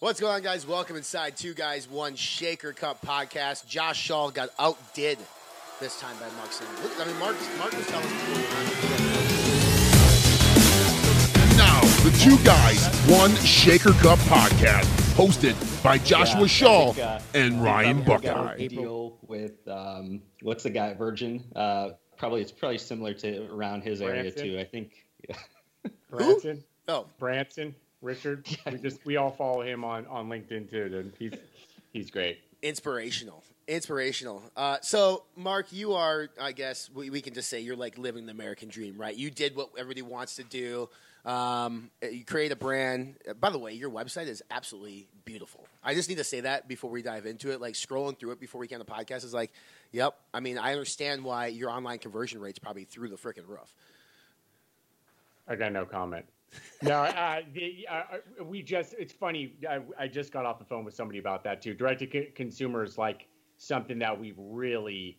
What's going on, guys? Welcome inside Two Guys, One Shaker Cup podcast. Josh Shaw got outdid this time by Mark Singer. Look, I mean, Mark, Mark was telling And now, the Two Guys, One Shaker Cup podcast, hosted by Joshua Yeah, Shaw think, uh, and Ryan We've a Buckeye. Deal with um, what's the guy Virgin? Uh, probably it's probably similar to around his area too. I think. Branson, Oh, Branson, Richard. We just we all follow him on on LinkedIn too. Dude. He's he's great. inspirational. Inspirational. Uh, so, Mark, you are, I guess, we, we can just say you're like living the American dream, right? You did what everybody wants to do. Um, you create a brand. By the way, your website is absolutely beautiful. I just need to say that before we dive into it. Like scrolling through it before we get on the podcast is like, yep. I mean, I understand why your online conversion rate's probably through the freaking roof. I got no comment. No, uh, the, uh, we just, it's funny. I, I just got off the phone with somebody about that too. Direct to consumer is like something that we've really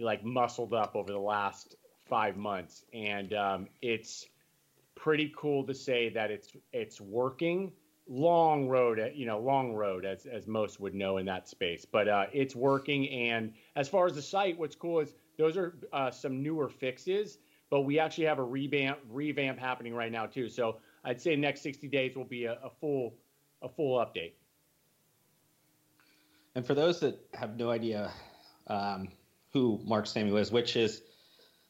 like muscled up over the last five months. And um, it's pretty cool to say that it's, it's working long road, you know, long road as, as most would know in that space, but uh, it's working. And as far as the site, what's cool is those are uh, some newer fixes but we actually have a revamp revamp happening right now too. So I'd say next 60 days will be a, a full a full update. And for those that have no idea um, who Mark Samuel is, which is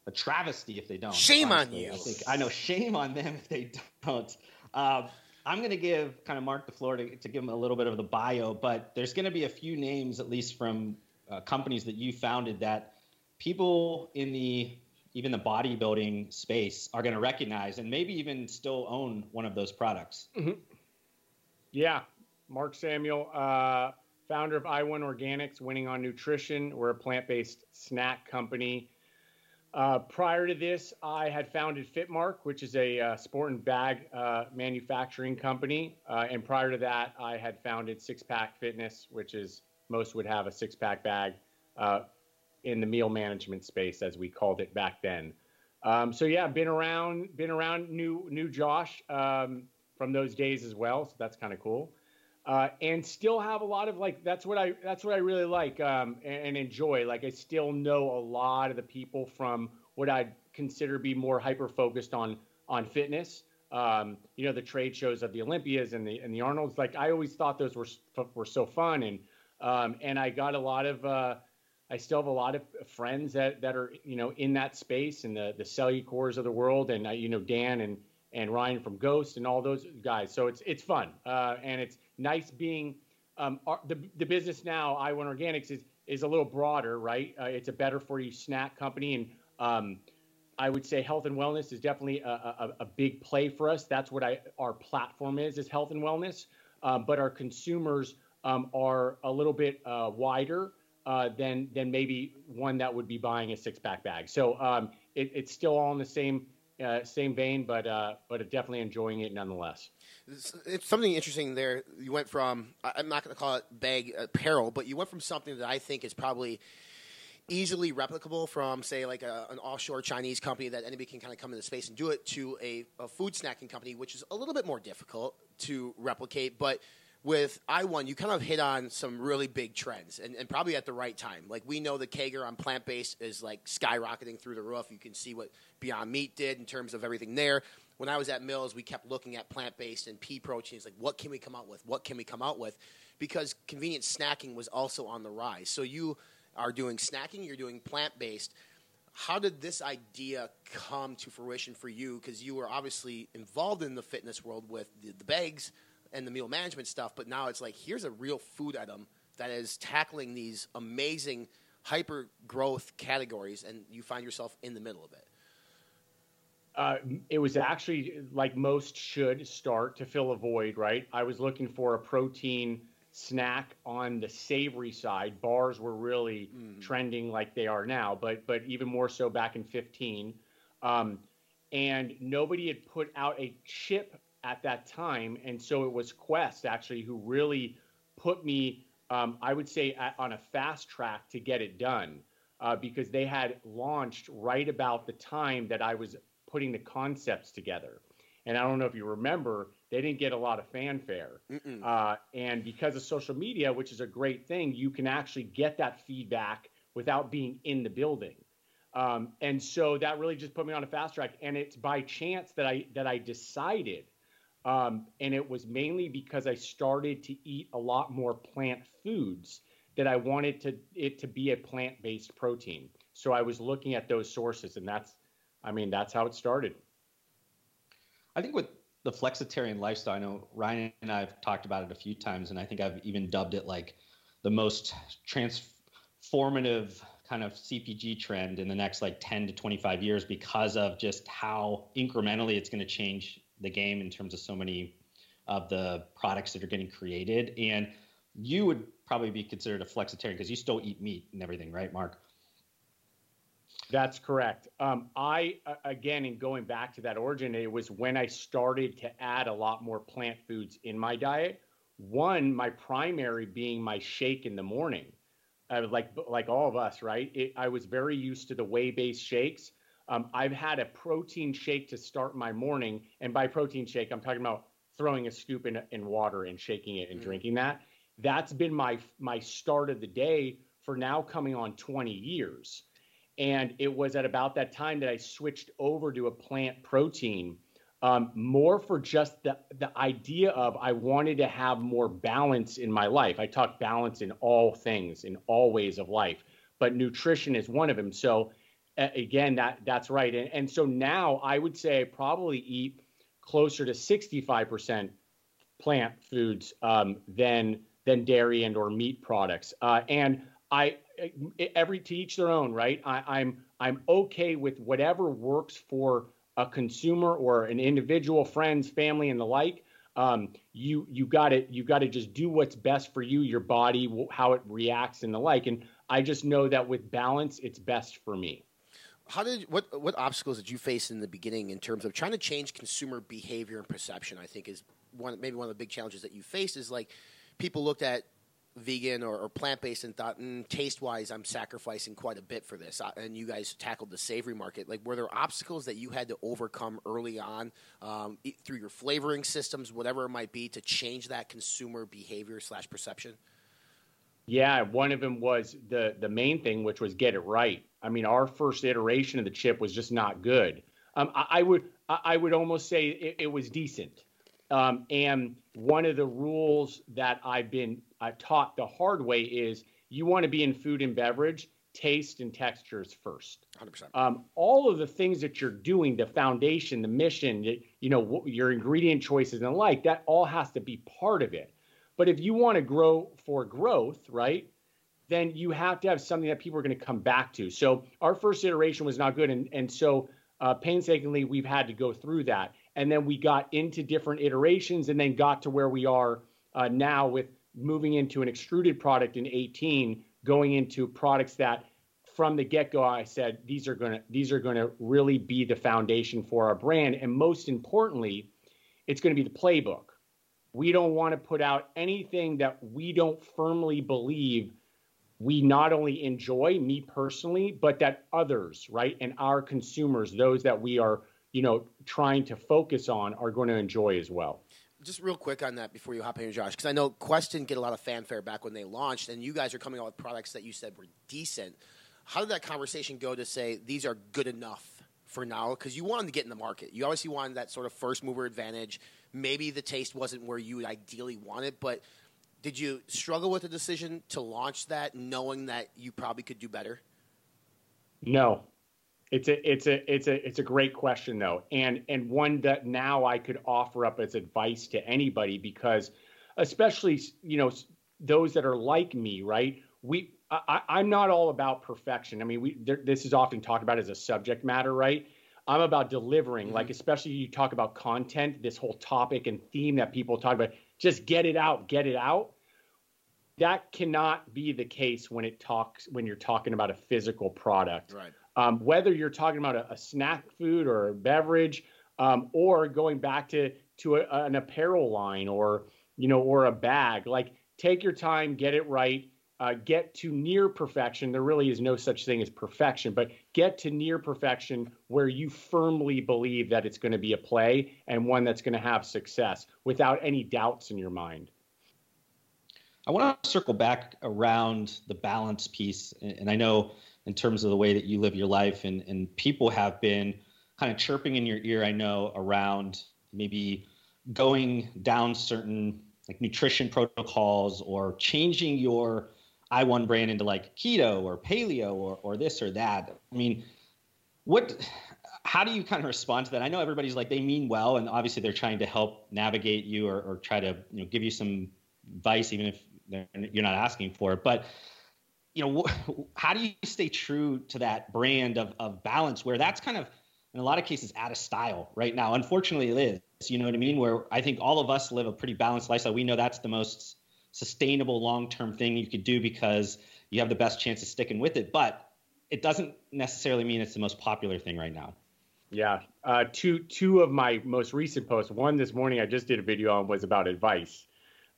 a travesty if they don't. Shame on you. I, think, I know shame on them if they don't. Um, I'm going to give kind of Mark the floor to, to give him a little bit of the bio, but there's going to be a few names, at least from uh, companies that you founded, that people in the even the bodybuilding space are going to recognize and maybe even still own one of those products. Yeah, Mark Samuel, uh, founder of iWon Organics, winning on nutrition. We're a plant-based snack company. Uh, prior to this, I had founded Fitmark, which is a uh, sport and bag uh, manufacturing company. Uh, and prior to that, I had founded Six Pack Fitness, which is most would have a six pack bag uh, in the meal management space, as we called it back then. Um, so yeah, been around, been around new new Josh um, from those days as well. So that's kind of cool. Uh, and still have a lot of like that's what I that's what I really like um, and, and enjoy. Like I still know a lot of the people from what I'd consider be more hyper focused on on fitness. Um, you know the trade shows of the Olympias and the and the Arnolds. Like I always thought those were were so fun and um, and I got a lot of uh, I still have a lot of friends that, that are you know in that space and the the Cellucors of the world and uh, you know Dan and and Ryan from Ghost and all those guys. So it's it's fun uh, and it's nice being um, our, the the business now. iWon Organics is is a little broader, right? Uh, it's a better for you snack company and um, I would say health and wellness is definitely a, a, a big play for us. That's what I our platform is is health and wellness. Um, but our consumers um, are a little bit uh, wider uh, than than maybe one that would be buying a six pack bag. So um, it, it's still all in the same uh, same vein, but uh, but definitely enjoying it nonetheless. It's, something interesting there. You went from I'm not going to call it bag apparel, but you went from something that I think is probably easily replicable from say like a, an offshore Chinese company that anybody can kind of come into space and do it to a, a food snacking company, which is a little bit more difficult to replicate, but. With iWon, you kind of hit on some really big trends and, and probably at the right time. Like, we know the CAGR on plant based is like skyrocketing through the roof. You can see what Beyond Meat did in terms of everything there when I was at Mills, we kept looking at plant based and pea proteins. Like, what can we come out with? What can we come out with? Because convenient snacking was also on the rise. So you are doing snacking, you're doing plant based. How did this idea come to fruition for you? Because you were obviously involved in the fitness world with the, the bags and the meal management stuff, but now it's like here's a real food item that is tackling these amazing hyper growth categories, and you find yourself in the middle of it. Uh, it was actually like most should start to fill a void, right? I was looking for a protein snack on the savory side. Bars were really trending like they are now, but but even more so back in 15. Um, and nobody had put out a chip at that time, and so it was Quest actually who really put me, um, I would say, at, on a fast track to get it done. Uh, because they had launched right about the time that I was putting the concepts together. And I don't know if you remember, they didn't get a lot of fanfare. Uh, and because of social media, which is a great thing, you can actually get that feedback without being in the building. Um, and so that really just put me on a fast track. And it's by chance that I that I decided, um, and it was mainly because I started to eat a lot more plant foods that I wanted to it to be a plant based protein. So I was looking at those sources, and that's, I mean, that's how it started. I think with the flexitarian lifestyle, I know Ryan and I have talked about it a few times, and I think I've even dubbed it like the most transformative kind of CPG trend in the next like 10 to 25 years because of just how incrementally it's going to change the game in terms of so many of the products that are getting created. And you would probably be considered a flexitarian because you still eat meat and everything, right, Mark? That's correct. Um, I again, in going back to that origin, it was when I started to add a lot more plant foods in my diet. One, my primary being my shake in the morning. Like like all of us, right? It, I was very used to the whey-based shakes. Um, I've had a protein shake to start my morning, and by protein shake, I'm talking about throwing a scoop in, in water and shaking it and mm. drinking that. That's been my my start of the day for now coming on 20 years. And it was at about that time that I switched over to a plant protein, um, more for just the, the idea of I wanted to have more balance in my life. I talk balance in all things, in all ways of life, but nutrition is one of them. So, again, that that's right. And, and so now I would say I probably eat closer to 65% plant foods um, than than dairy and or meat products. Uh, and I every to each their own, right? I, I'm I'm okay with whatever works for a consumer or an individual, friends, family, and the like. Um, you you got to you got to just do what's best for you, your body, how it reacts, and the like. And I just know that with balance, it's best for me. How did what what obstacles did you face in the beginning in terms of trying to change consumer behavior and perception? I think is one maybe one of the big challenges that you faced is like people looked at vegan or, or plant based and thought, mm, taste wise, I'm sacrificing quite a bit for this. Uh, and you guys tackled the savory market. Like, were there obstacles that you had to overcome early on um, through your flavoring systems, whatever it might be, to change that consumer behavior slash perception? Yeah, one of them was the the main thing, which was get it right. I mean, our first iteration of the chip was just not good. Um, I, I, would I would almost say it, it was decent. Um, and one of the rules that I've been I've taught the hard way is you want to be in food and beverage, taste and textures first. 100%. Um, all of the things that you're doing, the foundation, the mission, you know, your ingredient choices and the like, that all has to be part of it. But if you want to grow for growth, right, then you have to have something that people are going to come back to. So our first iteration was not good, and and so uh, painstakingly we've had to go through that, and then we got into different iterations, and then got to where we are uh, now with moving into an extruded product in 18, going into products that from the get-go I said these are going to these are going to really be the foundation for our brand and most importantly it's going to be the playbook. We don't want to put out anything that we don't firmly believe we not only enjoy me personally but that others, right? And our consumers, those that we are, you know, trying to focus on are going to enjoy as well just real quick on that before you hop in, Josh, because I know Quest didn't get a lot of fanfare back when they launched, and you guys are coming out with products that you said were decent. How did that conversation go to say these are good enough for now? Because you wanted to get in the market. You obviously wanted that sort of first mover advantage. Maybe the taste wasn't where you ideally wanted, but did you struggle with the decision to launch that, knowing that you probably could do better? No, it's a it's a it's a it's a great question though, and and one that now I could offer up as advice to anybody because, especially you know those that are like me, right? We I, am not all about perfection. I mean, we there, this is often talked about as a subject matter, right? I'm about delivering, mm-hmm. like especially you talk about content, this whole topic and theme that people talk about. Just get it out, get it out. That cannot be the case when it talks when you're talking about a physical product. Right. Um, whether you're talking about a, a, snack food or a beverage, um, or going back to to a, an apparel line or you know or a bag, like take your time, get it right. uh, get to near perfection. There really is no such thing as perfection, but get to near perfection where you firmly believe that it's going to be a play and one that's going to have success without any doubts in your mind. I want to circle back around the balance piece. And I know in terms of the way that you live your life, and, and people have been kind of chirping in your ear, I know, around maybe going down certain like nutrition protocols or changing your iWon brand into like keto or paleo or, or this or that. I mean, what, how do you kind of respond to that? I know everybody's like, they mean well, and obviously they're trying to help navigate you or, or try to, you know, give you some advice, even if you're not asking for it. But you know, how do you stay true to that brand of of balance where that's kind of in a lot of cases out of style right now? Unfortunately, it is. You know what I mean? Where I think all of us live a pretty balanced lifestyle. We know that's the most sustainable long term thing you could do because you have the best chance of sticking with it. But it doesn't necessarily mean it's the most popular thing right now. Yeah, uh, two two of my most recent posts. One this morning I just did a video on was about advice,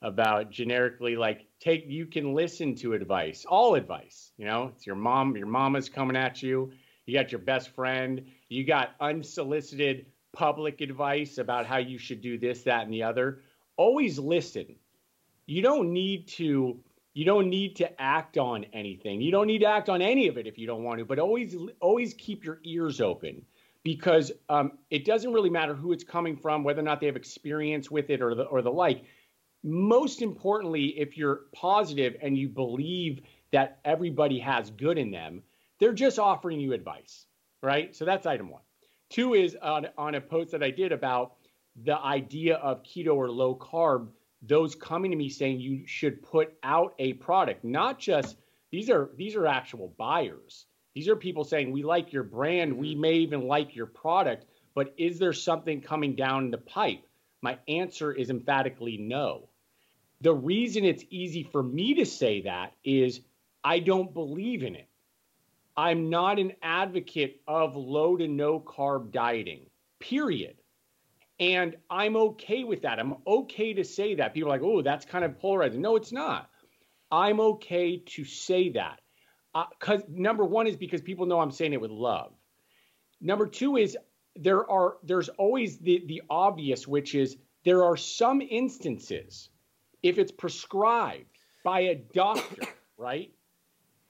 about generically like take you can listen to advice all advice you know? It's your mom your mama's coming at you. You got your best friend. You got unsolicited public advice about how you should do this that and the other. Always listen. You don't need to you don't need to act on anything. You don't need to act on any of it if you don't want to but always always keep your ears open because um, it doesn't really matter who it's coming from whether or not they have experience with it or the or the like most importantly, if you're positive and you believe that everybody has good in them, they're just offering you advice, right? So that's item one. Two is on, on a post that I did about the idea of keto or low carb, those coming to me saying you should put out a product, not just these are these are actual buyers. These are people saying we like your brand, we mm-hmm. may even like your product, but is there something coming down the pipe? My answer is emphatically no. The reason it's easy for me to say that is I don't believe in it. I'm not an advocate of low to no carb dieting, period. And I'm okay with that. I'm okay to say that. People are like, oh, that's kind of polarizing. No, it's not. I'm okay to say that. Because uh, number one is because people know I'm saying it with love. Number two is there are there's always the the obvious, which is there are some instances if it's prescribed by a doctor, right,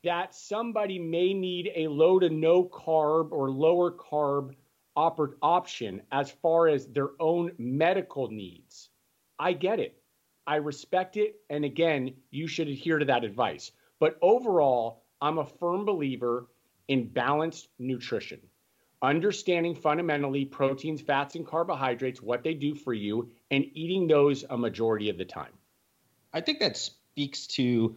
that somebody may need a low to no carb or lower carb op- option as far as their own medical needs. I get it. I respect it. And again, you should adhere to that advice. But overall, I'm a firm believer in balanced nutrition, understanding fundamentally proteins, fats, and carbohydrates, what they do for you, and eating those a majority of the time. I think that speaks to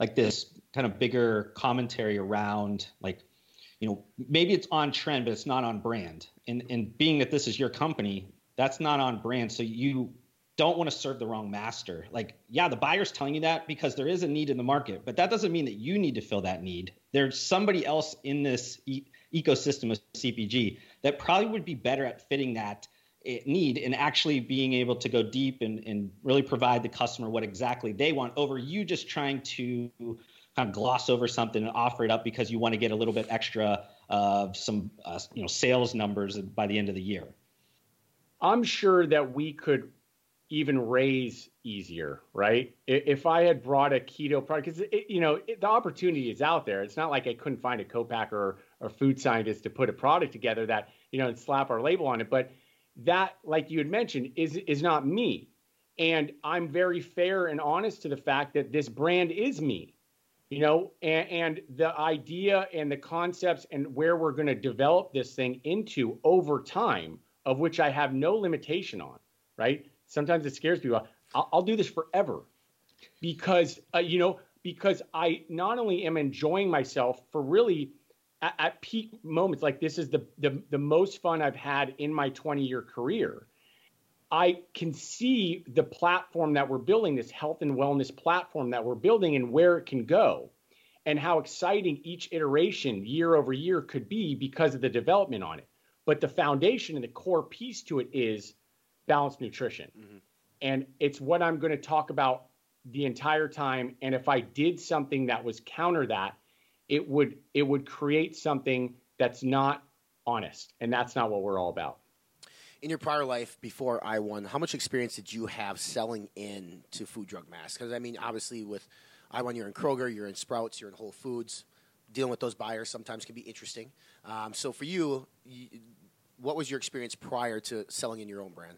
like this kind of bigger commentary around like you know maybe it's on trend but it's not on brand. And and being that this is your company that's not on brand so you don't want to serve the wrong master. Like yeah the buyer's telling you that because there is a need in the market but that doesn't mean that you need to fill that need. There's somebody else in this e- ecosystem of cpg that probably would be better at fitting that need and actually being able to go deep and, and really provide the customer what exactly they want over you just trying to kind of gloss over something and offer it up because you want to get a little bit extra of some uh, you know sales numbers by the end of the year. I'm sure that we could even raise easier right? If i had brought a keto product because you know it, the opportunity is out there. It's not like i couldn't find a co-packer or, food scientist to put a product together that you know and slap our label on it but that, like you had mentioned, is is not me. And I'm very fair and honest to the fact that this brand is me. You know, and, and the idea and the concepts and where we're going to develop this thing into over time, of which I have no limitation on, right? Sometimes it scares people. I'll, I'll do this forever because, uh, you know, because I not only am enjoying myself for really at, at peak moments, like this is the, the the most fun I've had in my 20 year career. I can see the platform that we're building, this health and wellness platform that we're building, and where it can go, and how exciting each iteration year over year could be because of the development on it. But the foundation and the core piece to it is balanced nutrition. Mm-hmm. And it's what I'm going to talk about the entire time. And if I did something that was counter that, it would it would create something that's not honest, and that's not what we're all about. In your prior life before iWon, how much experience did you have selling in to food drug mass? Because I mean, obviously with iWon, you're in Kroger, you're in Sprouts, you're in Whole Foods. Dealing with those buyers sometimes can be interesting. Um, so for you, you, what was your experience prior to selling in your own brand?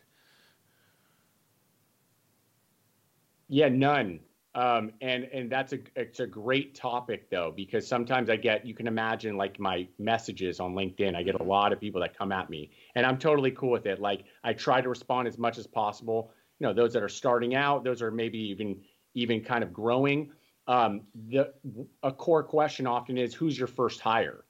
Yeah, none. Um, and and that's a it's a great topic though because sometimes I get you can imagine like my messages on LinkedIn. I get a lot of people that come at me and I'm totally cool with it. Like I try to respond as much as possible. You know those that are starting out those are maybe even even kind of growing. Um, the a core question often is who's your first hire?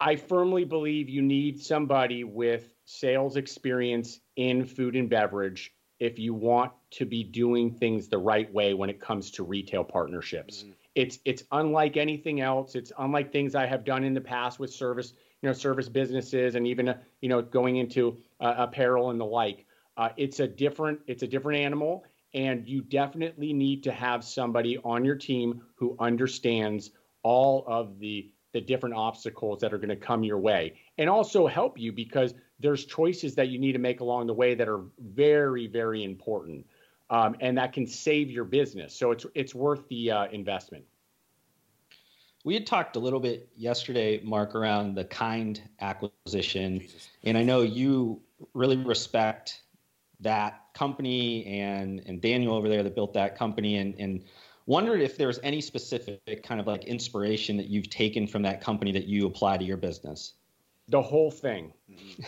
I firmly believe you need somebody with sales experience in food and beverage if you want to be doing things the right way when it comes to retail partnerships. Mm-hmm. It's it's unlike anything else. It's unlike things I have done in the past with service, you know, service businesses and even uh, you know going into uh, apparel and the like. Uh, it's a different it's a different animal, and you definitely need to have somebody on your team who understands all of the the different obstacles that are going to come your way and also help you because there's choices that you need to make along the way that are very, very important, um, and that can save your business. So it's it's worth the uh, investment. We had talked a little bit yesterday, Mark, around the Kind acquisition, Jesus. and I know you really respect that company and and Daniel over there that built that company, and and wondered if there's any specific kind of like inspiration that you've taken from that company that you apply to your business. The whole thing.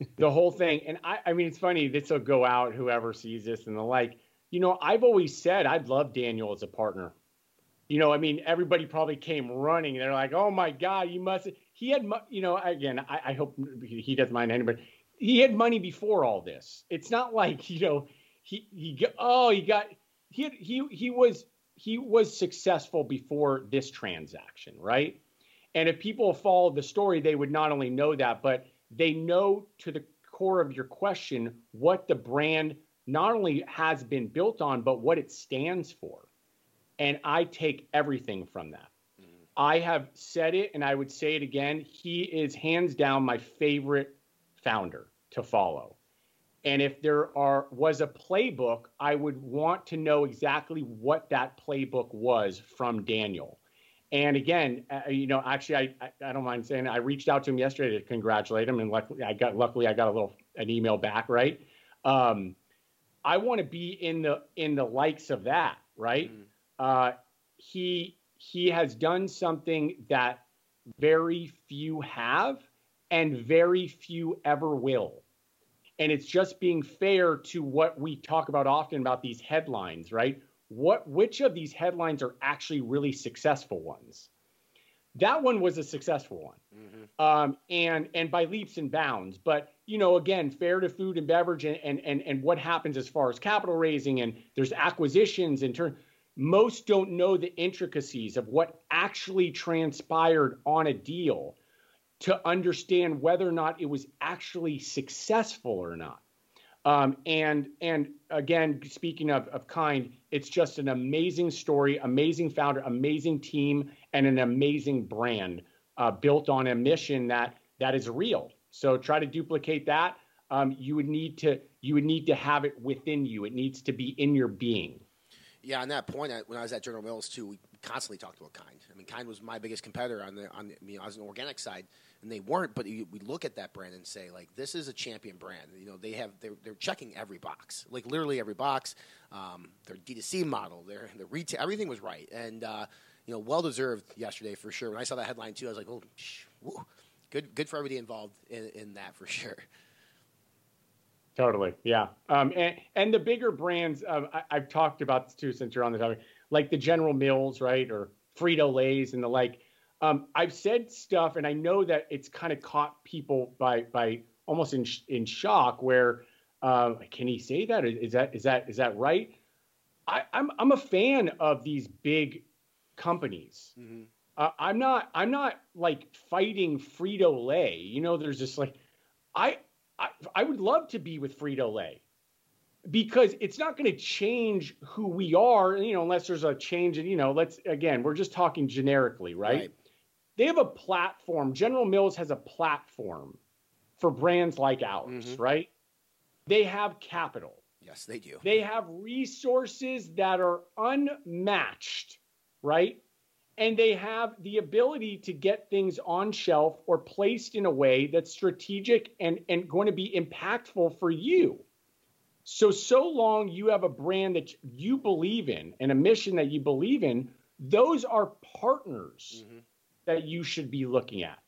The whole thing. And I, I mean, it's funny. This will go out whoever sees this and the like. You know, I've always said I'd love Daniel as a partner. You know, I mean, everybody probably came running. They're like, "Oh my God, you must." He had, you know, again, I, I hope he doesn't mind anybody. He had money before all this. It's not like you know, he he oh he got he had, he he was he was successful before this transaction, right? And if people followed the story, they would not only know that, but they know to the core of your question what the brand not only has been built on, but what it stands for. And I take everything from that. Mm-hmm. I have said it and I would say it again. He is hands down my favorite founder to follow. And if there are was a playbook, I would want to know exactly what that playbook was from Daniel. And again, uh, you know, actually, I, I, I don't mind saying I reached out to him yesterday to congratulate him, and luckily, I got luckily I got a little an email back. Right, um, I want to be in the in the likes of that. Right, mm. uh, he he has done something that very few have, and very few ever will. And it's just being fair to what we talk about often about these headlines, right? What which of these headlines are actually really successful ones? That one was a successful one. Mm-hmm. um, and and by leaps and bounds but you know again fair to food and beverage and, and and and what happens as far as capital raising and there's acquisitions in turn most don't know the intricacies of what actually transpired on a deal to understand whether or not it was actually successful or not um, and and again, speaking of, of kind, it's just an amazing story, amazing founder, amazing team, and an amazing brand uh, built on a mission that that is real. So try to duplicate that. Um, you would need to you would need to have it within you. It needs to be in your being. Yeah, on that point, when I was at General Mills too, we constantly talked about Kind. I mean, Kind was my biggest competitor on the on the, you know, I was an organic side and they weren't. But we look at that brand and say, like, this is a champion brand. You know, they have they're, they're checking every box, like literally every box. Um, their D2C model, their the retail, everything was right, and uh, you know, well deserved yesterday for sure. When I saw that headline too, I was like, oh, good, good for everybody involved in, in that for sure. Totally, yeah. Um, and and the bigger brands, um, I, have talked about this too since you're on the topic, like the General Mills, right, or Frito Lay's and the like. Um, I've said stuff, and I know that it's kind of caught people by by almost in in shock. Where uh, can he say that? Is that is that is that right? I, am I'm, I'm a fan of these big companies. Mm-hmm. Uh, I'm not I'm not like fighting Frito Lay. You know, there's just like I, I I would love to be with Frito Lay. because it's not going to change who we are, you know, unless there's a change in, you know, let's again, we're just talking generically, right? right? They have a platform. General Mills has a platform for brands like ours, mm-hmm. right? They have capital. Yes, they do. They have resources that are unmatched, right? And they have the ability to get things on shelf or placed in a way that's strategic and, and going to be impactful for you. So, so long you have a brand that you believe in and a mission that you believe in, those are partners mm-hmm. that you should be looking at.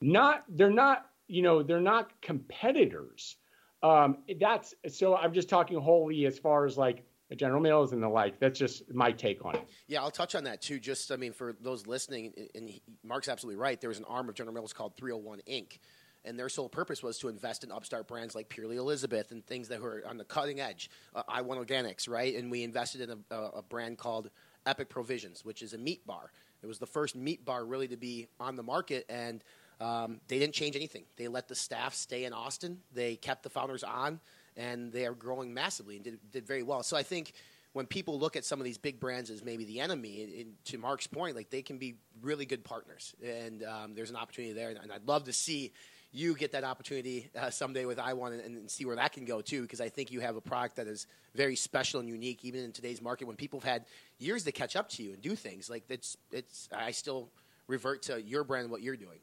Not, they're not, you know, they're not competitors. Um, that's so I'm just talking wholly as far as like General Mills and the like. That's just my take on it. Yeah, I'll touch on that too. Just, I mean, for those listening, and Mark's absolutely right. There was an arm of General Mills called 301 Inc and their sole purpose was to invest in upstart brands like Purely Elizabeth and things that were on the cutting edge. Uh, iWon Organics, right? And we invested in a, a, brand called Epic Provisions, which is a meat bar. It was the first meat bar really to be on the market, and um, they didn't change anything. They let the staff stay in Austin. They kept the founders on, and they are growing massively and did, did very well. So I think when people look at some of these big brands as maybe the enemy, and, and to Mark's point, like they can be really good partners, and um, there's an opportunity there. And I'd love to see you get that opportunity uh, someday with iWon and, and, see where that can go too, because I think you have a product that is very special and unique, even in today's market when people have had years to catch up to you and do things. Like it's, it's. I still revert to your brand and what you're doing.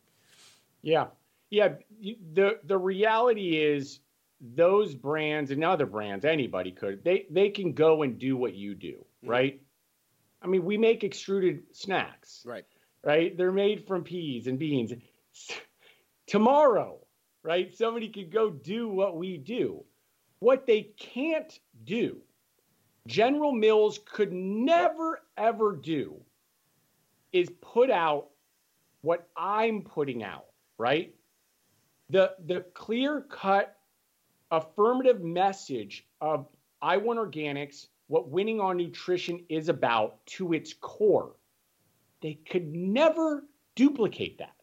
Yeah, yeah. The the reality is those brands and other brands, anybody could they they can go and do what you do, mm-hmm. right? I mean, we make extruded snacks, right? Right? They're made from peas and beans tomorrow, right? Somebody could go do what we do. What they can't do, General Mills could never, ever do, is put out what I'm putting out, right? The, the clear cut affirmative message of iWon Organics, what winning on nutrition is about to its core. They could never duplicate that.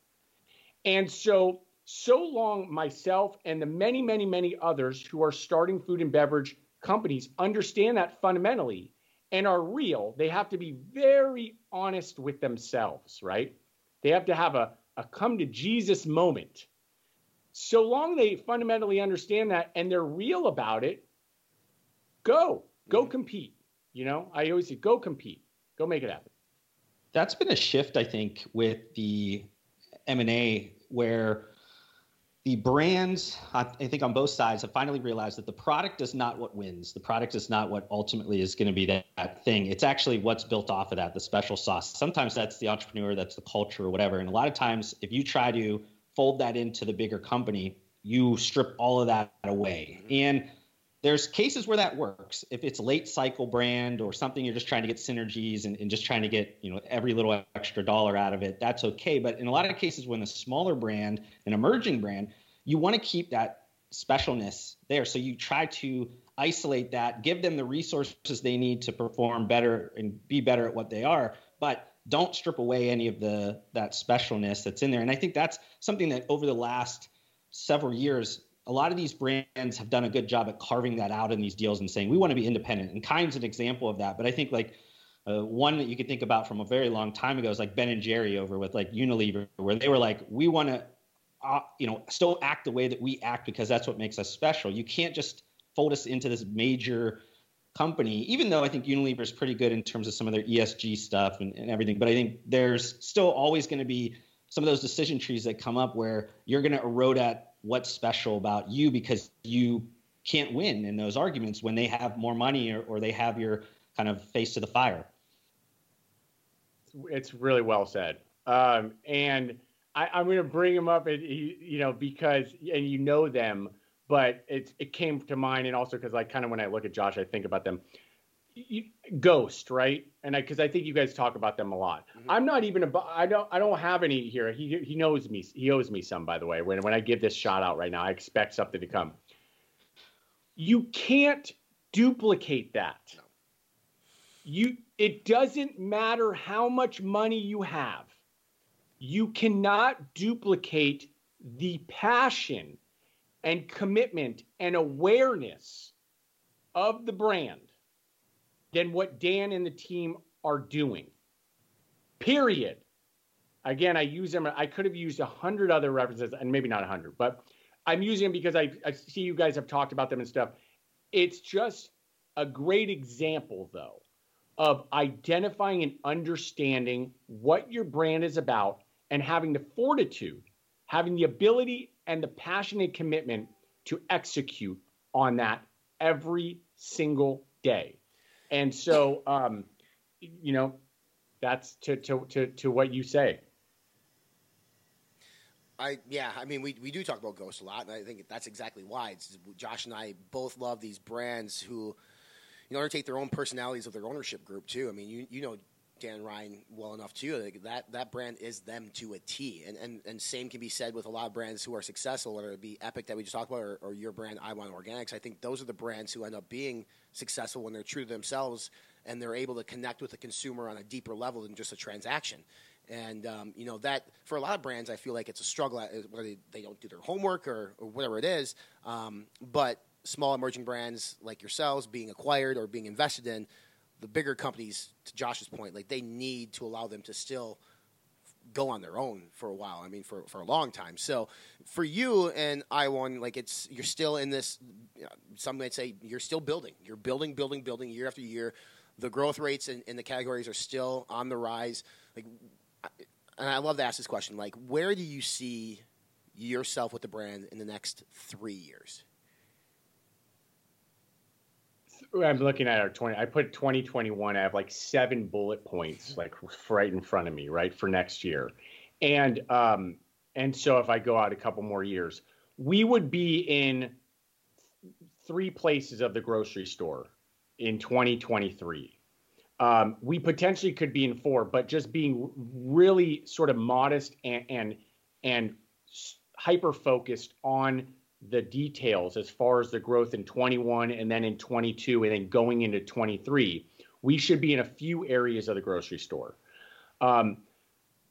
And so, so long myself and the many, many, many others who are starting food and beverage companies understand that fundamentally and are real, they have to be very honest with themselves, right? They have to have a, a come to Jesus moment. So long they fundamentally understand that and they're real about it, go, go mm-hmm. compete. You know, I always say, go compete, go make it happen. That's been a shift, I think, with the M&A where the brands, I think on both sides, have finally realized that the product is not what wins. The product is not what ultimately is going to be that, that, thing. It's actually what's built off of that, the special sauce. Sometimes that's the entrepreneur, that's the culture, or whatever. And a lot of times, if you try to fold that into the bigger company, you strip all of that away. Mm-hmm. And there's cases where that works. If it's late cycle brand or something you're just trying to get synergies and, and, just trying to get you know every little extra dollar out of it that's okay. But in a lot of cases when a smaller brand an emerging brand you want to keep that specialness there. So you try to isolate that give them the resources they need to perform better and be better at what they are. But don't strip away any of the that specialness that's in there and i think that's something that over the last several years a lot of these brands have done a good job at carving that out in these deals and saying we want to be independent. And Kind's an example of that. But I think like uh, one that you could think about from a very long time ago is like Ben and Jerry over with like Unilever, where they were like, we want to, uh, you know, still act the way that we act because that's what makes us special. You can't just fold us into this major company, even though I think Unilever is pretty good in terms of some of their ESG stuff and, and everything. But I think there's still always going to be some of those decision trees that come up where you're going to erode at what's special about you because you can't win in those arguments when they have more money or, or they have your kind of face to the fire. It's really well said. Um, and I, am going to bring him up, and you know, because and you know them, but it it came to mind, and also because like kind of when I look at Josh, I think about them. Ghost, right? And I because I think you guys talk about them a lot. Mm-hmm. I'm not even about. I don't. I don't have any here. He he knows me. He owes me some, by the way. When when I give this shot out right now, I expect something to come. You can't duplicate that. No. You. It doesn't matter how much money you have. You cannot duplicate the passion and commitment and awareness of the brand than what Dan and the team are doing. Period. Again, I use them. I could have used a hundred other references, and maybe not a hundred, but I'm using them because I, I see you guys have talked about them and stuff. It's just a great example, though, of identifying and understanding what your brand is about and having the fortitude, having the ability and the passionate commitment to execute on that every single day. And so, um, you know, that's to, to, to, to what you say. I yeah, I mean we, we do talk about Ghost a lot, and I think that's exactly why. It's, Josh and I both love these brands who, you know, take their own personalities of their ownership group too. I mean, you you know Dan Ryan well enough too. Like that that brand is them to a T, and, and and same can be said with a lot of brands who are successful, whether it be Epic that we just talked about, or, or your brand iWon Organics. I think those are the brands who end up being successful when they're true to themselves and they're able to connect with the consumer on a deeper level than just a transaction. And um, you know that for a lot of brands, I feel like it's a struggle uh, whether they, they don't do their homework or, or whatever it is. Um, but small emerging brands like yourselves being acquired or being invested in, the bigger companies, to Josh's point, like they need to allow them to still go on their own for a while. I mean, for, for a long time. So for you and iWon, like it's you're still in this. You know, some might say you're still building. You're building, building, building year after year. The growth rates in, in the categories are still on the rise. Like and I love to ask this question: like, where do you see yourself with the brand in the next three years? I'm looking at our 20. I put 2021. I have like seven bullet points, like right in front of me, right for next year, and um, and so if I go out a couple more years, we would be in three places of the grocery store in 2023 um, we potentially could be in four, but just being really sort of modest and and, and hyper focused on the details as far as the growth in 21 and then in 22 and then going into 23 we should be in a few areas of the grocery store um,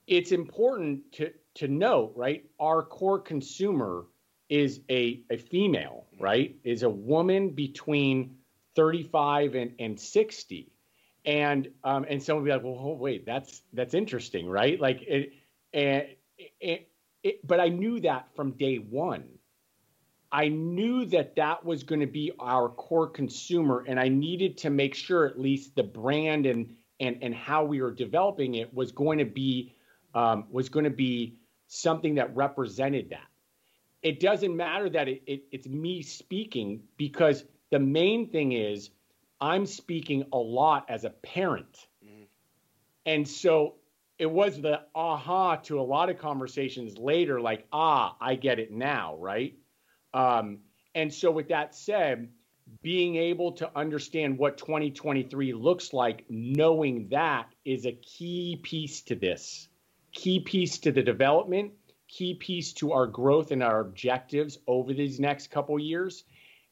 it's important to to note right our core consumer is a, a female right is a woman between 35 and, and 60 and um, and someone would be like, well, wait, that's that's interesting, right? Like it, and it, it, but I knew that from day one. I knew that that was going to be our core consumer, and I needed to make sure at least the brand and and and how we were developing it was going to be um, was going to be something that represented that. It doesn't matter that it, it, it's me speaking because the main thing is I'm speaking a lot as a parent. Mm-hmm. And so it was the aha to a lot of conversations later, like, ah, I get it now, right? Um, and so, with that said, being able to understand what 2023 looks like, knowing that is a key piece to this, key piece to the development, key piece to our growth and our objectives over these next couple years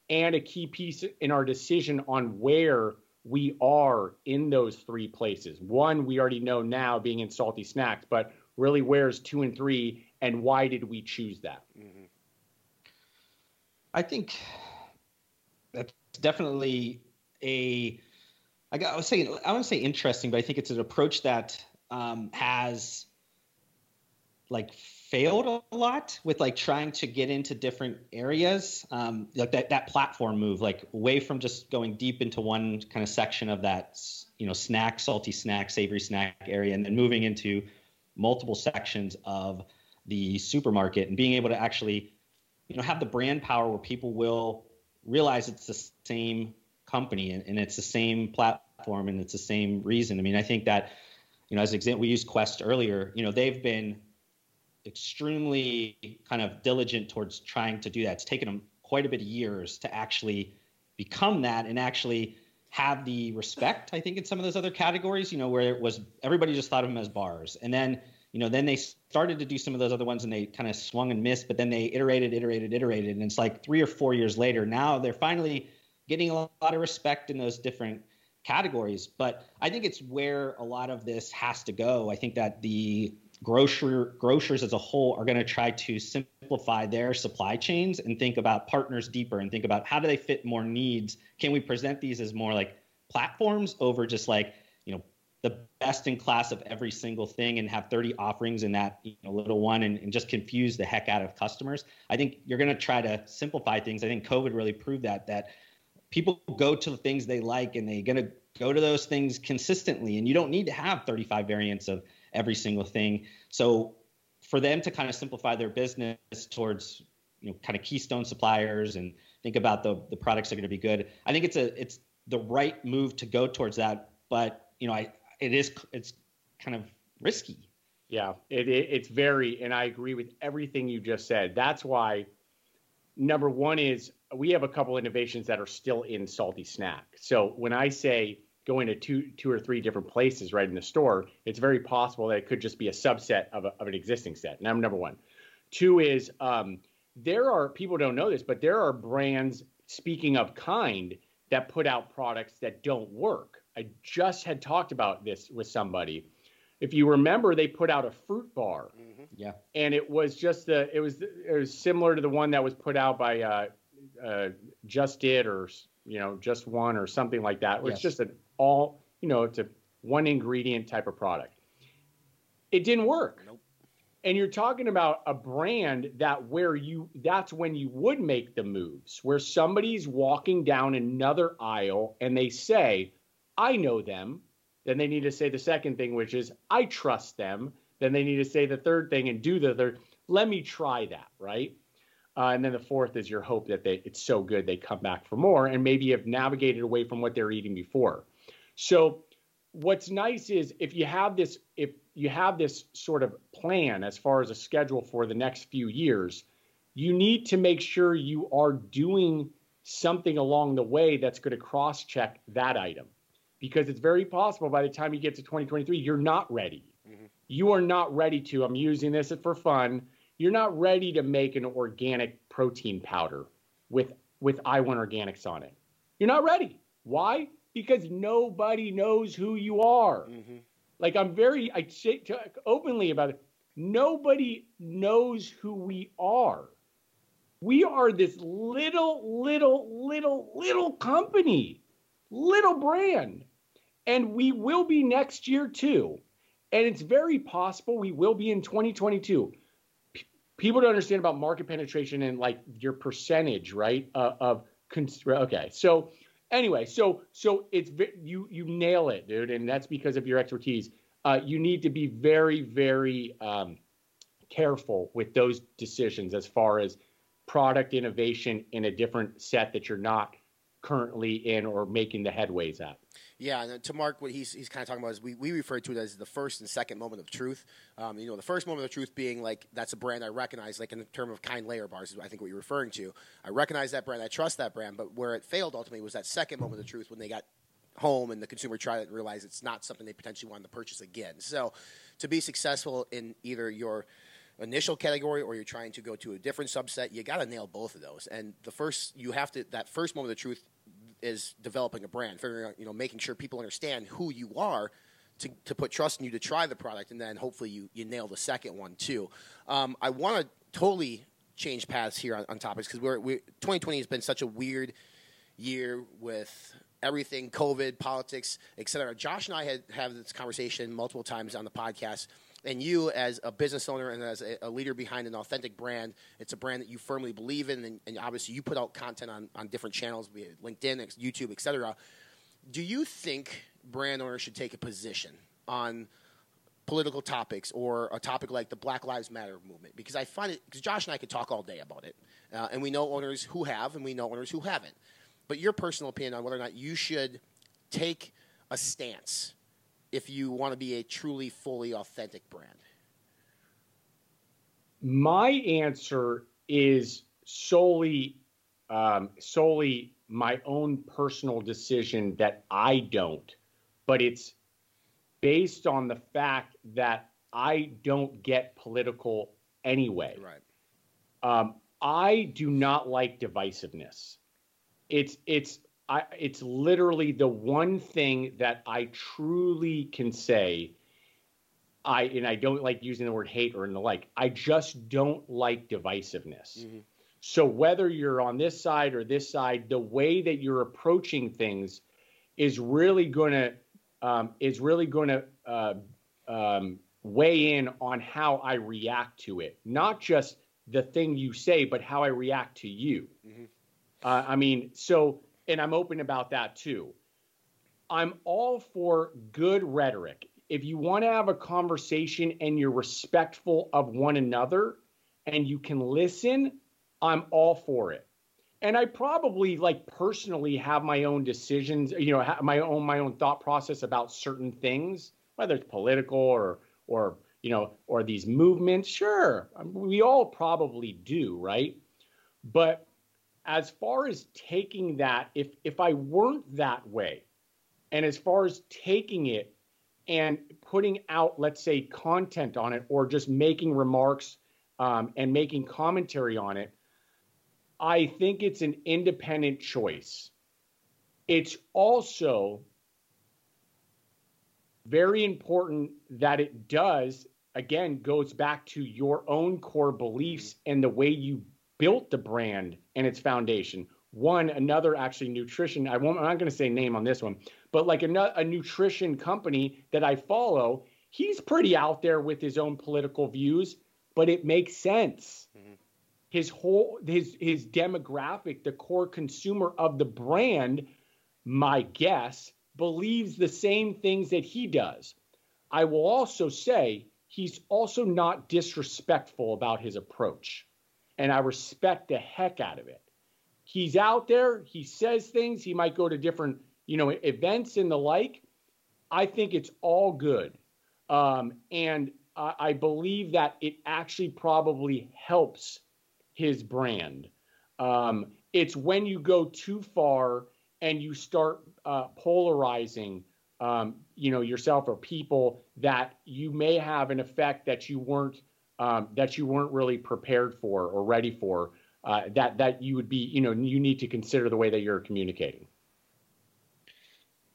and a key piece in our decision on where we are in those three places. One, we already know now being in salty snacks, but really where's two and three, and why did we choose that? Mm-hmm. I think that's definitely a. I, got, I was saying I want to say interesting, but I think it's an approach that um, has like failed a lot with like trying to get into different areas um, like that that platform move like away from just going deep into one kind of section of that you know snack salty snack savory snack area and then moving into multiple sections of the supermarket and being able to actually you know have the brand power where people will realize it's the same company and, and it's the same platform and it's the same reason i mean i think that you know as an example we used quest earlier you know they've been extremely kind of diligent towards trying to do that. It's taken them quite a bit of years to actually become that and actually have the respect, I think, in some of those other categories, you know, where it was everybody just thought of them as bars. And then, you know, then they started to do some of those other ones and they kind of swung and missed, but then they iterated, iterated, iterated. And it's like three or four years later, now they're finally getting a lot of respect in those different categories. But I think it's where a lot of this has to go. I think that the grocer grocers as a whole are going to try to simplify their supply chains and think about partners deeper and think about how do they fit more needs can we present these as more like platforms over just like the best in class of every single thing and have 30 offerings in that you know, little one and, and just confuse the heck out of customers i think you're going to try to simplify things i think covid really proved that that people go to the things they like and they're going to go to those things consistently and you don't need to have 35 variants of every single thing. So for them to kind of simplify their business towards you know kind of keystone suppliers and think about the the products that are going to be good, I think it's a it's the right move to go towards that. But you know, I it is it's kind of risky. Yeah, it, it, it's very, and I agree with everything you just said. That's why number one is we have a couple innovations that are still in salty snack. So when I say going to two two or three different places right in the store, it's very possible that it could just be a subset of, a, of an existing set. Now, number one. Two is um, there are people don't know this, but there are brands. Speaking of kind, that put out products that don't work. I just had talked about this with somebody. If you remember, they put out a fruit bar. Mm-hmm. Yeah. And it was just the it was it was similar to the one that was put out by uh, uh, Just Did or you know Just One or something like that. It was yes. just an all, you know, it's a one ingredient type of product. It didn't work. Nope. And you're talking about a brand that where you that's when you would make the moves, where somebody's walking down another aisle and they say, I know them. Then they need to say the second thing, which is, I trust them. Then they need to say the third thing and do the third. Let me try that, right? Uh, and then the fourth is your hope that they, it's so good they come back for more and maybe have navigated away from what they're eating before. So what's nice is if you have this if you have this sort of plan as far as a schedule for the next few years, you need to make sure you are doing something along the way that's going to cross check that item because it's very possible by the time you get to 2023 you're not ready. Mm-hmm. You are not ready to I'm using this for fun. You're not ready to make an organic protein powder with with iWon organics on it. You're not ready. Why? because nobody knows who you are. Mm-hmm. Like I'm very, I say openly about it. Nobody knows who we are. We are this little, little, little, little company, little brand, and we will be next year too. And it's very possible we will be in 2022. P- people don't understand about market penetration and like your percentage, right? Uh, of okay, so anyway, so so it's you you nail it, dude, and that's because of your expertise. Uh, you need to be very very um, careful with those decisions as far as product innovation in a different set that you're not currently in or making the headways at. Yeah, and to Mark, what he's, he's kind of talking about is we, we refer to it as the first and second moment of truth. Um, you know, the first moment of truth being like that's a brand I recognize, like in the term of kind layer bars, is I think what you're referring to. I recognize that brand, I trust that brand, but where it failed ultimately was that second moment of truth when they got home and the consumer tried it and realized it's not something they potentially wanted to purchase again. So, to be successful in either your initial category or you're trying to go to a different subset, you got to nail both of those. And the first, you have to that first moment of truth is developing a brand, figuring out, you know, making sure people understand who you are to, to put trust in you to try the product, and then hopefully you, you nail the second one too. Um, I want to totally change paths here on, on topics because we're, we 2020 has been such a weird year with everything COVID, politics, etc. Josh and I had have this conversation multiple times on the podcast and you as a business owner and as a, a, leader behind an authentic brand, it's a brand that you firmly believe in, and, and obviously you put out content on, on different channels, be it LinkedIn, YouTube, etc. Do you think brand owners should take a position on political topics or a topic like the Black Lives Matter movement? Because I find it, because Josh and I could talk all day about it, uh, and we know owners who have, and we know owners who haven't. But your personal opinion on whether or not you should take a stance if you want to be a truly, fully authentic brand? My answer is solely um, solely my own personal decision that I don't, but it's based on the fact that I don't get political anyway. Right. Um, I do not like divisiveness. It's it's I, it's literally the one thing that I truly can say. I and I don't like using the word hate or in the like. I just don't like divisiveness. Mm-hmm. So whether you're on this side or this side, the way that you're approaching things is really going to um, is really going to uh, um, weigh in on how I react to it, not just the thing you say, but how I react to you. Mm-hmm. Uh, I mean, so and I'm open about that too. I'm all for good rhetoric. If you want to have a conversation and you're respectful of one another and you can listen, I'm all for it. And I probably like personally have my own decisions, you know, my own my own thought process about certain things, whether it's political or or you know or these movements. Sure, we all probably do, right? But as far as taking that, if if I weren't that way, and as far as taking it and putting out, let's say, content on it, or just making remarks um, and making commentary on it, I think it's an independent choice. It's also very important that it does, again, goes back to your own core beliefs and the way you built the brand and its foundation. One, another actually nutrition, I won't, I'm not going to say name on this one, but like a, a nutrition company that I follow, he's pretty out there with his own political views, but it makes sense. Mm-hmm his whole his his demographic, the core consumer of the brand, my guess, believes the same things that he does. I will also say he's also not disrespectful about his approach. And I respect the heck out of it. He's out there, he says things, he might go to different, you know, events and the like. I think it's all good. Um, and I, I believe that it actually probably helps his brand. Um, it's when you go too far and you start uh, polarizing, um, you know, yourself or people that you may have an effect that you weren't um, that you weren't really prepared for or ready for. Uh, that that you would be, you know, you need to consider the way that you're communicating.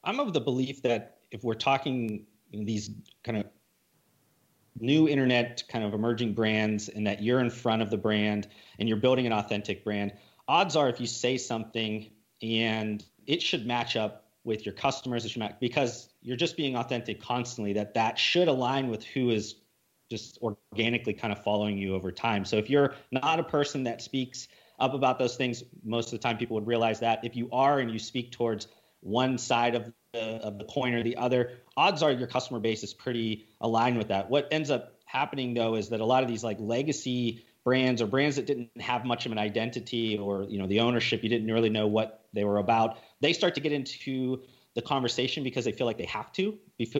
I'm of the belief that if we're talking these kind of new internet kind of emerging brands and that you're in front of the brand and you're building an authentic brand, odds are if you say something and it should match up with your customers, it should match because you're just being authentic constantly, that that should align with who is just organically kind of following you over time. So if you're not a person that speaks up about those things, most of the time people would realize that. If you are and you speak towards one side of the, of the coin or the other, odds are your customer base is pretty aligned with that. What ends up happening though is that a lot of these like legacy brands or brands that didn't have much of an identity or you know the ownership you didn't really know what they were about they start to get into the conversation because they feel like they have to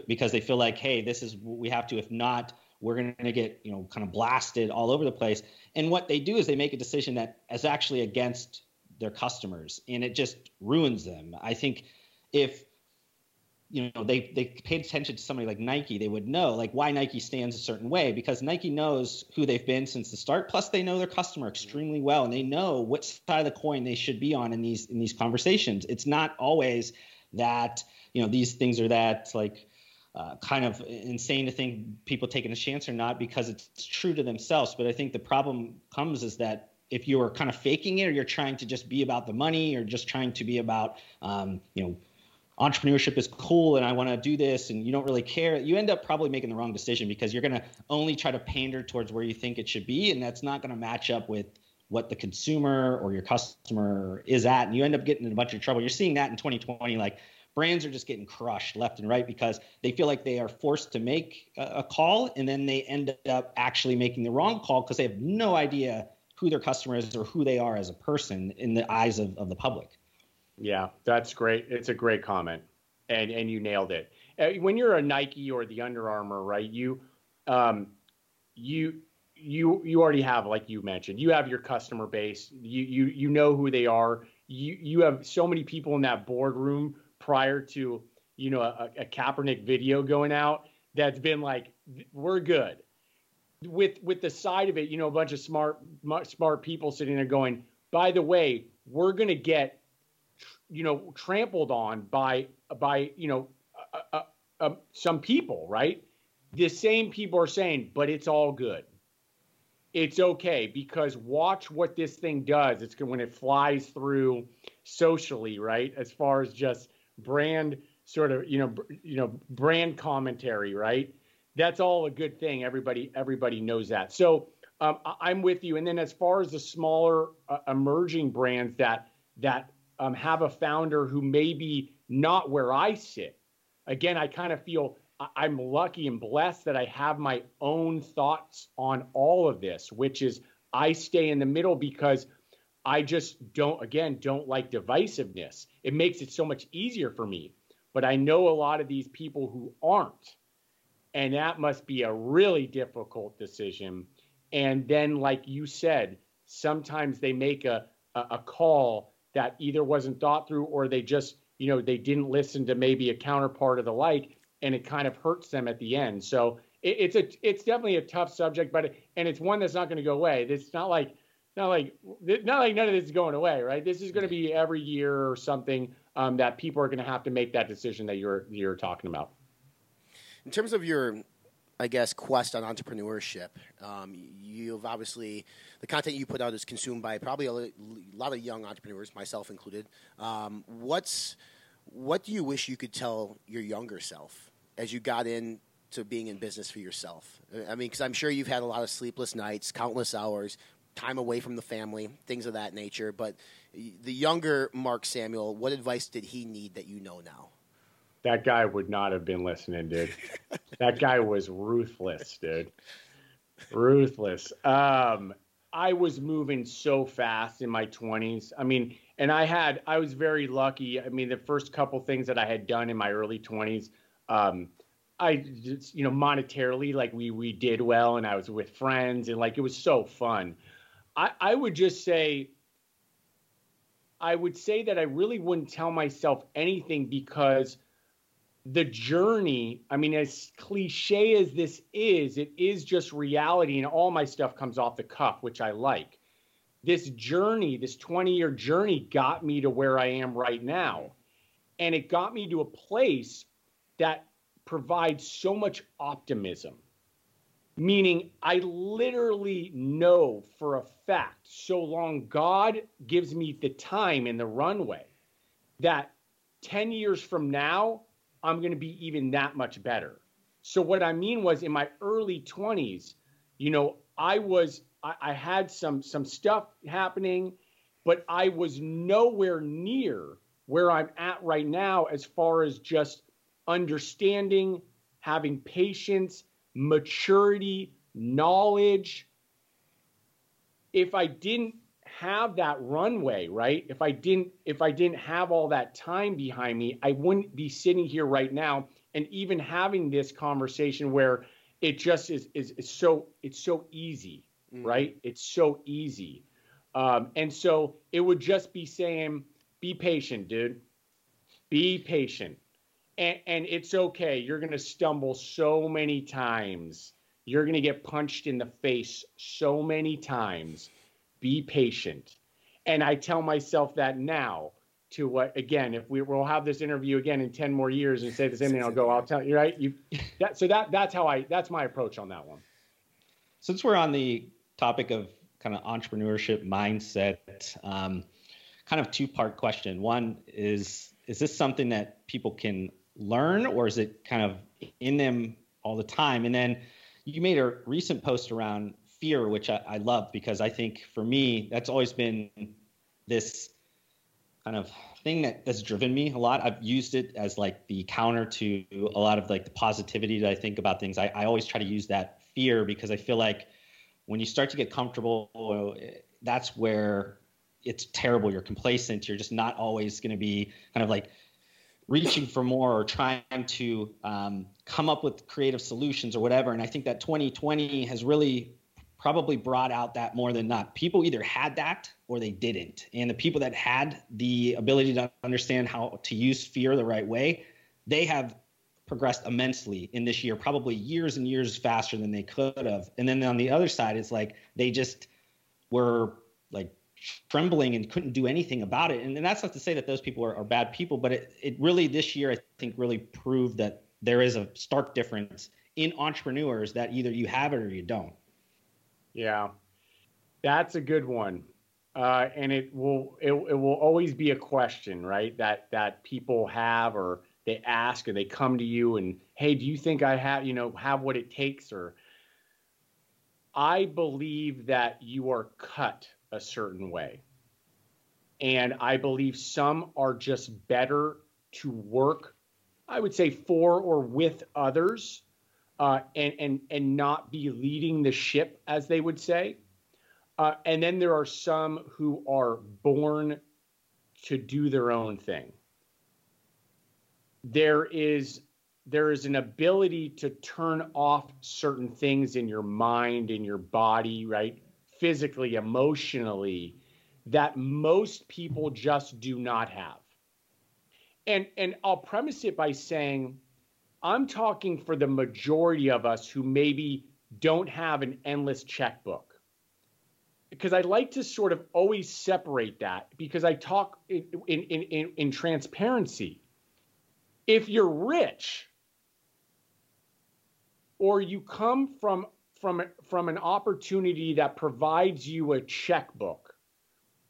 because they feel like hey this is we have to if not we're going to get you know kind of blasted all over the place and what they do is they make a decision that is actually against their customers and it just ruins them i think if you know they they paid attention to somebody like Nike, they would know like why Nike stands a certain way because Nike knows who they've been since the start. Plus, they know their customer extremely well, and they know what side of the coin they should be on in these in these conversations. It's not always that you know these things are that like. Uh, kind of insane to think people taking a chance or not because it's true to themselves. But I think the problem comes is that if you're kind of faking it or you're trying to just be about the money or just trying to be about um, you know entrepreneurship is cool and I want to do this and you don't really care, you end up probably making the wrong decision because you're going to only try to pander towards where you think it should be. And that's not going to match up with what the consumer or your customer is at. And you end up getting in a bunch of trouble. You're seeing that in 2020. Like brands are just getting crushed left and right because they feel like they are forced to make a, call and then they end up actually making the wrong call because they have no idea who their customer is or who they are as a person in the eyes of, of the public. Yeah, that's great. It's a great comment, and and you nailed it. Uh, when you're a Nike or the Under Armour, right? You, um, you you you already have like you mentioned you have your customer base you you you know who they are you you have so many people in that boardroom prior to you know a, a Kaepernick video going out that's been like we're good with with the side of it you know a bunch of smart smart people sitting there going by the way we're going to get you know, trampled on by by you know uh, uh, uh, some people, right? the same people are saying, but it's all good. It's okay because watch what this thing does. It's when it flies through socially, right? As far as just brand sort of, you know, you know, brand commentary, right? That's all a good thing. Everybody, everybody knows that. So um, I, am with you. And then as far as the smaller uh, emerging brands that that um, have a founder who may be not where I sit, again, I kind of feel I'm lucky and blessed that I have my own thoughts on all of this, which is I stay in the middle because I just don't, again, don't like divisiveness. It makes it so much easier for me. But I know a lot of these people who aren't. And that must be a really difficult decision. And then, like you said, sometimes they make a, a, a call that either wasn't thought through or they just, you know, they didn't listen to maybe a counterpart of the like and it kind of hurts them at the end. So it, it's a it's definitely a tough subject, but and it's one that's not going to go away. It's not like not like not like none of this is going away, right? This is going to be every year or something um, that people are going to have to make that decision that you're you're talking about. In terms of your I guess, quest on entrepreneurship. Um, you've obviously the content you put out is consumed by probably a lot of young entrepreneurs, myself included. Um, what's what do you wish you could tell your younger self as you got into being in business for yourself? I mean, because I'm sure you've had a lot of sleepless nights, countless hours, time away from the family, things of that nature. But the younger Mark Samuel, what advice did he need that you know now? That guy would not have been listening, dude. that guy was ruthless, dude. Ruthless. Um, I was moving so fast in my 20s. I mean, and I had, I was very lucky. I mean, the first couple things that I had done in my early 20s, um, I just, you know, monetarily, like we we did well, and I was with friends, and like it was so fun. I I would just say, I would say that I really wouldn't tell myself anything because the journey. I mean, as cliche as this is, it is just reality, and all my stuff comes off the cuff, which I like. This journey, this 20 year journey, got me to where I am right now. And it got me to a place that provides so much optimism. Meaning, I literally know for a fact, so long God gives me the time and the runway, that 10 years from now, I'm going to be even that much better. So, what I mean was in my early 20s, you know, I was, I, I had some, some stuff happening, but I was nowhere near where I'm at right now as far as just understanding, having patience, maturity, knowledge. If I didn't have that runway, right? If I didn't if I didn't have all that time behind me, I wouldn't be sitting here right now and even having this conversation where it just is is, is so it's so easy, mm. right? It's so easy. Um, and so it would just be saying, be patient, dude. Be patient and, and it's okay. You're going to stumble so many times. You're going to get punched in the face so many times. Be patient. And I tell myself that now to what again if we will have this interview again in 10 more years and say the same thing i'll go i'll tell you right you that so that that's how i that's my approach on that one since we're on the topic of kind of entrepreneurship mindset um, kind of two part question one is is this something that people can learn or is it kind of in them all the time? And then you made a recent post around fear, which I, I love because I think for me, that's always been this kind of thing that that's driven me a lot. I've used it as like the counter to a lot of like the positivity that I think about things. I, I always try to use that fear because I feel like when you start to get comfortable, that's where it's terrible. You're complacent. You're just not always going to be kind of like reaching for more or trying to um, come up with creative solutions or whatever. And I think that 2020 has really probably brought out that more than not. People either had that or they didn't. And the people that had the ability to understand how to use fear the right way, they have progressed immensely in this year, probably years and years faster than they could have. And then on the other side, it's like they just were like trembling and couldn't do anything about it. And, and that's not to say that those people are, are bad people, but it, it really this year I think really proved that there is a stark difference in entrepreneurs that either you have it or you don't. Yeah, that's a good one. Uh, and it will it, it will always be a question, right? That that people have or they ask or they come to you and hey, do you think I have you know have what it takes or I believe that you are cut a certain way. And I believe some are just better to work, I would say, for or with others uh, and, and, and not be leading the ship, as they would say. Uh, and then there are some who are born to do their own thing. There is there is an ability to turn off certain things in your mind, in your body, right? Physically, emotionally, that most people just do not have. And and I'll premise it by saying I'm talking for the majority of us who maybe don't have an endless checkbook. Because I like to sort of always separate that because I talk in, in, in, in transparency. If you're rich, or you come from from from an opportunity that provides you a checkbook.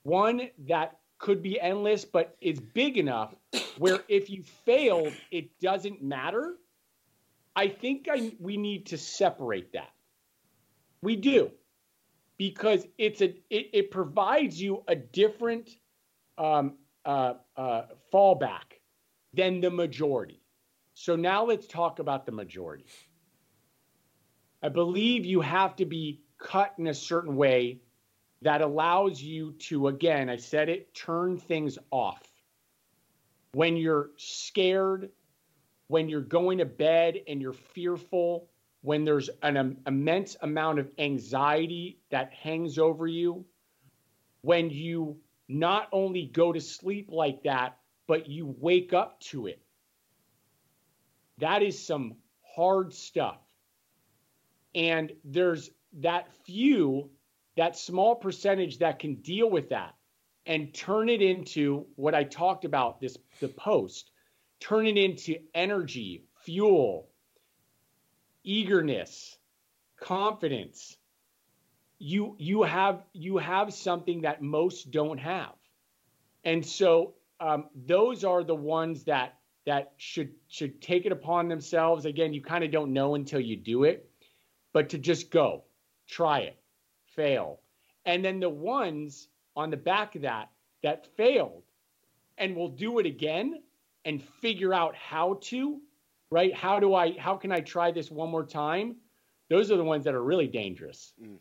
One that could be endless but is big enough where if you fail, it doesn't matter. I think I, we need to separate that. We do because it's a it, it provides you a different um, uh, uh, fallback than the majority. So now let's talk about the majority I believe you have to be cut in a certain way that allows you to, again, I said it, turn things off. When you're scared, when you're going to bed and you're fearful, when there's an um, immense amount of anxiety that hangs over you, when you not only go to sleep like that, but you wake up to it. That is some hard stuff. And there's that few, that small percentage that can deal with that and turn it into what I talked about this the post, turn it into energy, fuel, eagerness, confidence. You you have you have something that most don't have. And so um, those are the ones that that should should take it upon themselves. Again, you kind of don't know until you do it but to just go, try it, fail. And then the ones on the back of that that failed and will do it again and figure out how to, right? How do I, how can I try this one more time? Those are the ones that are really dangerous, mm.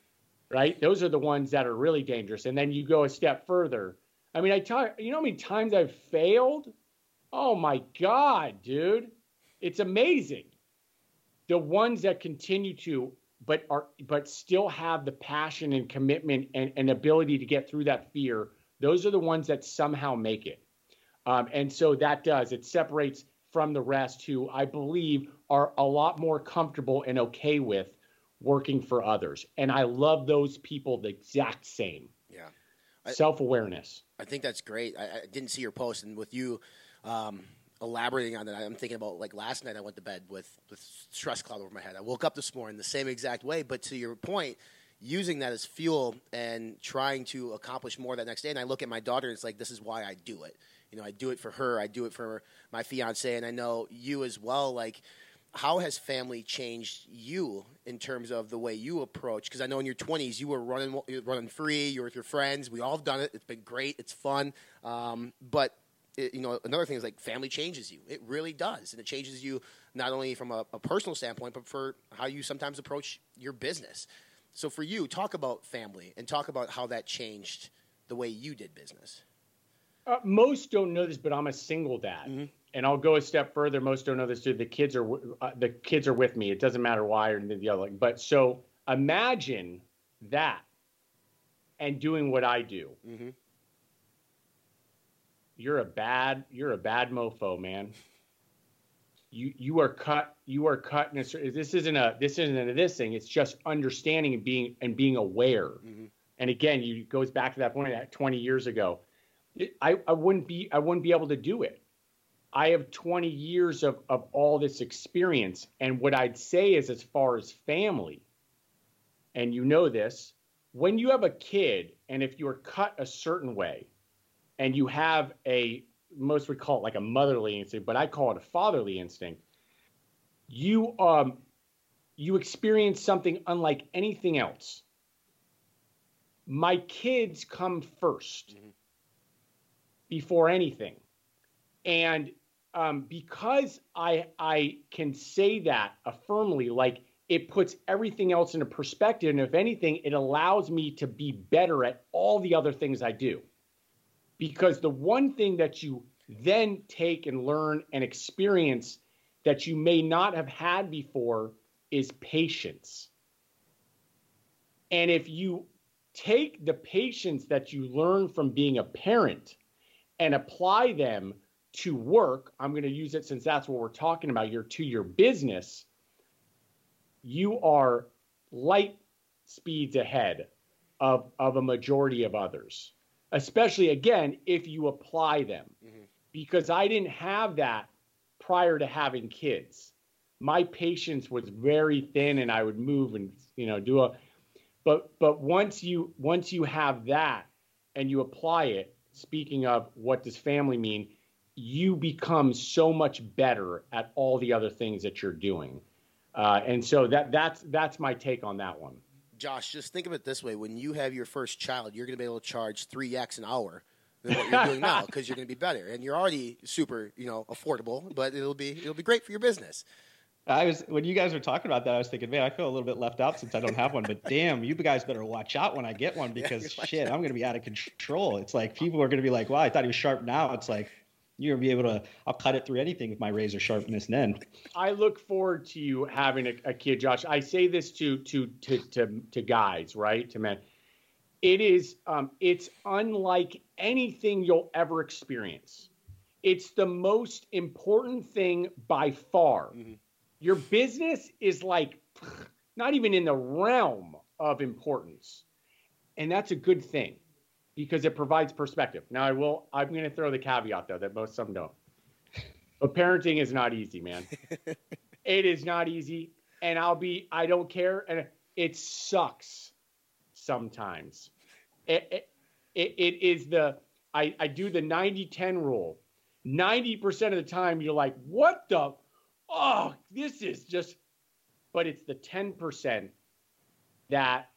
right? Those are the ones that are really dangerous. And then you go a step further. I mean, I talk, you know how many times I've failed? Oh my God, dude. It's amazing. The ones that continue to but are but still have the passion and commitment and, and ability to get through that fear those are the ones that somehow make it. Um, and so that does it separates from the rest who i believe are a lot more comfortable and okay with working for others. And i love those people the exact same. Yeah. Self-awareness. I think that's great. I, I, didn't see your post and with you um, elaborating on that, I'm thinking about like last night I went to bed with with stress cloud over my head. I woke up this morning the same exact way, but to your point, using that as fuel and trying to accomplish more that next day. And I look at my daughter and it's like this is why I do it. You know, I do it for her. I do it for my fiance, and I know you as well. Like, how has family changed you in terms of the way you approach? Because I know in your 20s you were running running free. You're with your friends. We all have done it. It's been great. It's fun. Um, but it, you know, another thing is like family changes you. It really does, and it changes you not only from a, a, personal standpoint, but for how you sometimes approach your business. So, for you, talk about family and talk about how that changed the way you did business. Uh, most don't know this, but I'm a single dad, mm-hmm. and I'll go a step further. Most don't know this too. The kids are uh, the kids are with me. It doesn't matter why or the other. But so imagine that, and doing what I do. Mm-hmm you're a bad you're a bad mofo, man. You you are cut you are cut in a, this isn't a this isn't a this thing. It's just understanding and being and being aware. Mm-hmm. And again, you goes back to that point that 20 years ago. I, I wouldn't be I wouldn't be able to do it. I have 20 years of, of all this experience. And what I'd say is, as far as family, and you know this, when you have a kid and if you're cut a certain way and you have a, most would call it like a motherly instinct, but I call it a fatherly instinct, you, um, you experience something unlike anything else. My kids come 1st mm-hmm. before anything. And um, because I I can say that affirmly, like it puts everything else into perspective, and if anything, it allows me to be better at all the other things I do. Because the one thing that you then take and learn and experience that you may not have had before is patience. And if you take the patience that you learn from being a parent and apply them to work, I'm going to use it since that's what we're talking about here, to your business, you are light speeds ahead of, of a majority of others, especially again, if you apply them. Mm-hmm. Because I didn't have that prior to having kids. My patience was very thin and I would move and, you know, do a, but, but once you, once you have that and you apply it, speaking of what does family mean, you become so much better at all the other things that you're doing. Uh, and so that that's that's my take on that one. Josh, just think of it this way: when you have your first child, you're going to be able to charge three x an hour than what you're doing now because you're going to be better, and you're already super, you know, affordable. But it'll be it'll be great for your business. I was when you guys were talking about that, I was thinking, man, I feel a little bit left out since I don't have one. But damn, you guys better watch out when I get one because yeah, shit, I'm going to be out of control. It's like people are going to be like, "Wow, I thought he was sharp." Now it's like, you're gonna be able to. I'll cut it through anything with my razor sharpness. Then I look forward to you having a, a kid, Josh. I say this to to to to to guys, right? To men. It is um, it's unlike anything you'll ever experience. It's the most important thing by far. Mm-hmm. Your business is like not even in the realm of importance, and that's a good thing because it provides perspective. Now, I will. I'm going to throw the caveat though that most some don't. But parenting is not easy, man. it is not easy, and I'll be. I don't care, and it sucks sometimes. It it, it, it is the. I, I do the 90-10 rule. 90% of the time you're like, what the oh, this is just but it's the 10% that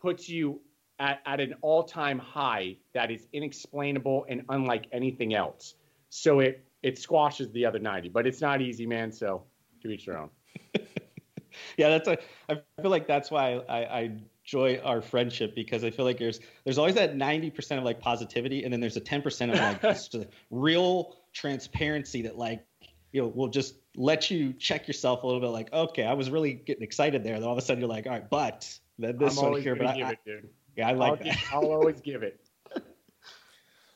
puts you at, at an all time high that is inexplainable and unlike anything else. So it, it squashes the other 90, but it's not easy, man. So to each their own. yeah, that's a, I feel like that's why I, I enjoy our friendship because I feel like there's there's always that 90% of like positivity and then there's a 10% of like just real transparency that like you know will just let you check yourself a little bit like okay I was really getting excited there then all of a sudden you're like all right but then this I'm one here but I, it, yeah, I like I'll, that. I'll always give it.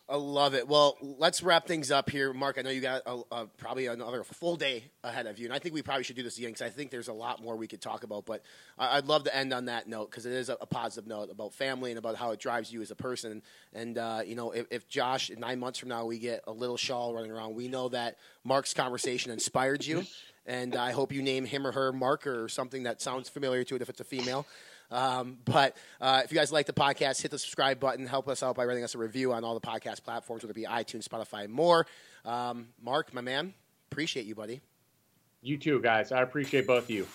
I love it. Well, let's wrap things up here, Mark. I know you got a, a, probably another full day ahead of you, and I think we probably should do this again because I think there's a lot more we could talk about. But I'd love to end on that note because it is a, a, positive note about family and about how it drives you as a person. And uh, you know, if, if, Josh nine months from now we get a little shawl running around, we know that Mark's conversation inspired you, and I hope you name him or her Mark or something that sounds familiar to it if it's a female. Um, but uh, if you guys like the podcast, hit the subscribe button. Help us out by writing us a review on all the podcast platforms, whether it be iTunes, Spotify, and more. Um, Mark, my man, appreciate you, buddy. You too, guys. I appreciate both of you.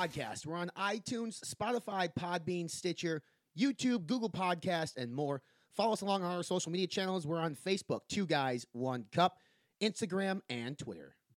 Podcast. We're on iTunes, Spotify, Podbean, Stitcher, YouTube, Google Podcast, and more. Follow us along on our social media channels. We're on Facebook, Two Guys, One Cup, Instagram, and Twitter.